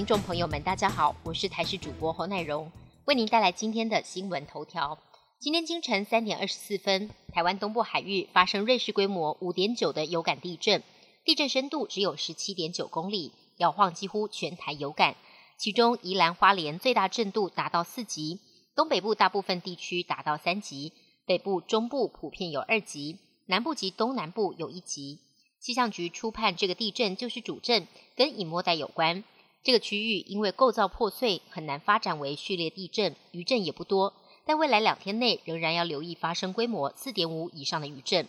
听众朋友们，大家好，我是台视主播侯乃荣，为您带来今天的新闻头条。今天清晨三点二十四分，台湾东部海域发生瑞士规模五点九的有感地震，地震深度只有十七点九公里，摇晃几乎全台有感。其中宜兰花莲最大震度达到四级，东北部大部分地区达到三级，北部、中部普遍有二级，南部及东南部有一级。气象局初判这个地震就是主震，跟隐末带有关。这个区域因为构造破碎，很难发展为序列地震，余震也不多。但未来两天内仍然要留意发生规模四点五以上的余震。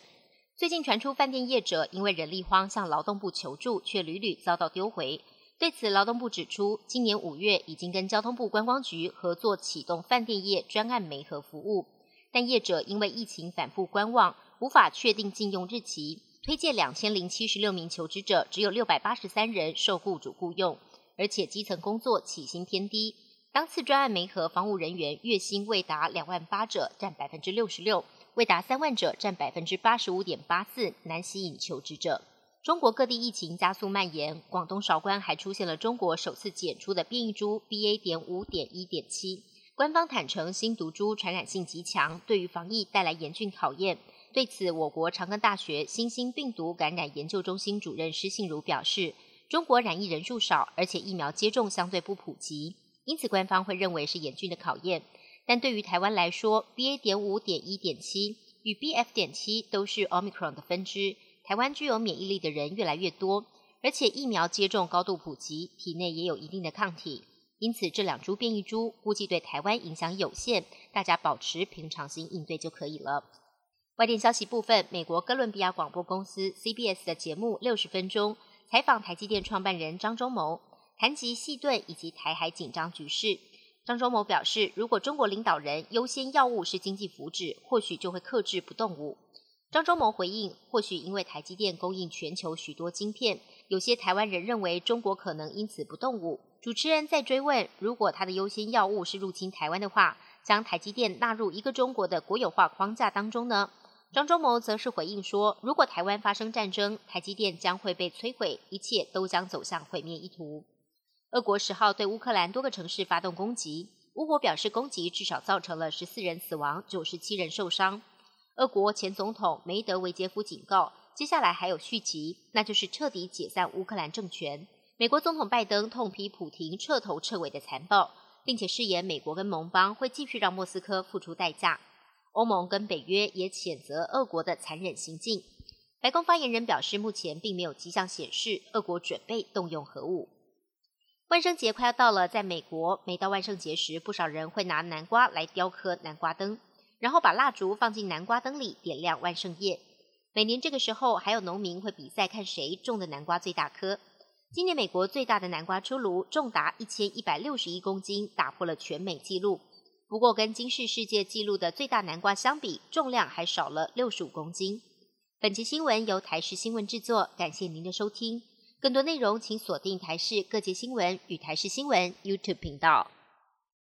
最近传出饭店业者因为人力荒向劳动部求助，却屡屡遭到丢回。对此，劳动部指出，今年五月已经跟交通部观光局合作启动饭店业专案媒合服务，但业者因为疫情反复观望，无法确定禁用日期，推荐两千零七十六名求职者，只有六百八十三人受雇主雇用。而且基层工作起薪偏低，当次专案媒和防务人员月薪未达两万八者占百分之六十六，未达三万者占百分之八十五点八四，难吸引求职者。中国各地疫情加速蔓延，广东韶关还出现了中国首次检出的变异株 BA. 点五点一点七。官方坦承新毒株传染性极强，对于防疫带来严峻考验。对此，我国长庚大学新兴病毒感染研究中心主任施信如表示。中国染疫人数少，而且疫苗接种相对不普及，因此官方会认为是严峻的考验。但对于台湾来说，BA. 点五点一点七与 BF. 点七都是 Omicron 的分支。台湾具有免疫力的人越来越多，而且疫苗接种高度普及，体内也有一定的抗体，因此这两株变异株估计对台湾影响有限，大家保持平常心应对就可以了。外电消息部分，美国哥伦比亚广播公司 CBS 的节目六十分钟。采访台积电创办人张忠谋，谈及细盾以及台海紧张局势。张忠谋表示，如果中国领导人优先要务是经济福祉，或许就会克制不动武。张忠谋回应，或许因为台积电供应全球许多晶片，有些台湾人认为中国可能因此不动武。主持人在追问，如果他的优先要务是入侵台湾的话，将台积电纳入一个中国的国有化框架当中呢？张忠谋则是回应说：“如果台湾发生战争，台积电将会被摧毁，一切都将走向毁灭一途。”俄国十号对乌克兰多个城市发动攻击，乌国表示攻击至少造成了十四人死亡、九十七人受伤。俄国前总统梅德韦杰夫警告，接下来还有续集，那就是彻底解散乌克兰政权。美国总统拜登痛批普廷彻头彻尾的残暴，并且誓言美国跟盟邦会继续让莫斯科付出代价。欧盟跟北约也谴责俄国的残忍行径。白宫发言人表示，目前并没有迹象显示俄国准备动用核武。万圣节快要到了，在美国，每到万圣节时，不少人会拿南瓜来雕刻南瓜灯，然后把蜡烛放进南瓜灯里点亮万圣夜。每年这个时候，还有农民会比赛看谁种的南瓜最大颗。今年美国最大的南瓜出炉，重达一千一百六十一公斤，打破了全美纪录。不过，跟今世世界纪录的最大南瓜相比，重量还少了六十五公斤。本期新闻由台视新闻制作，感谢您的收听。更多内容请锁定台视各界新闻与台视新闻 YouTube 频道。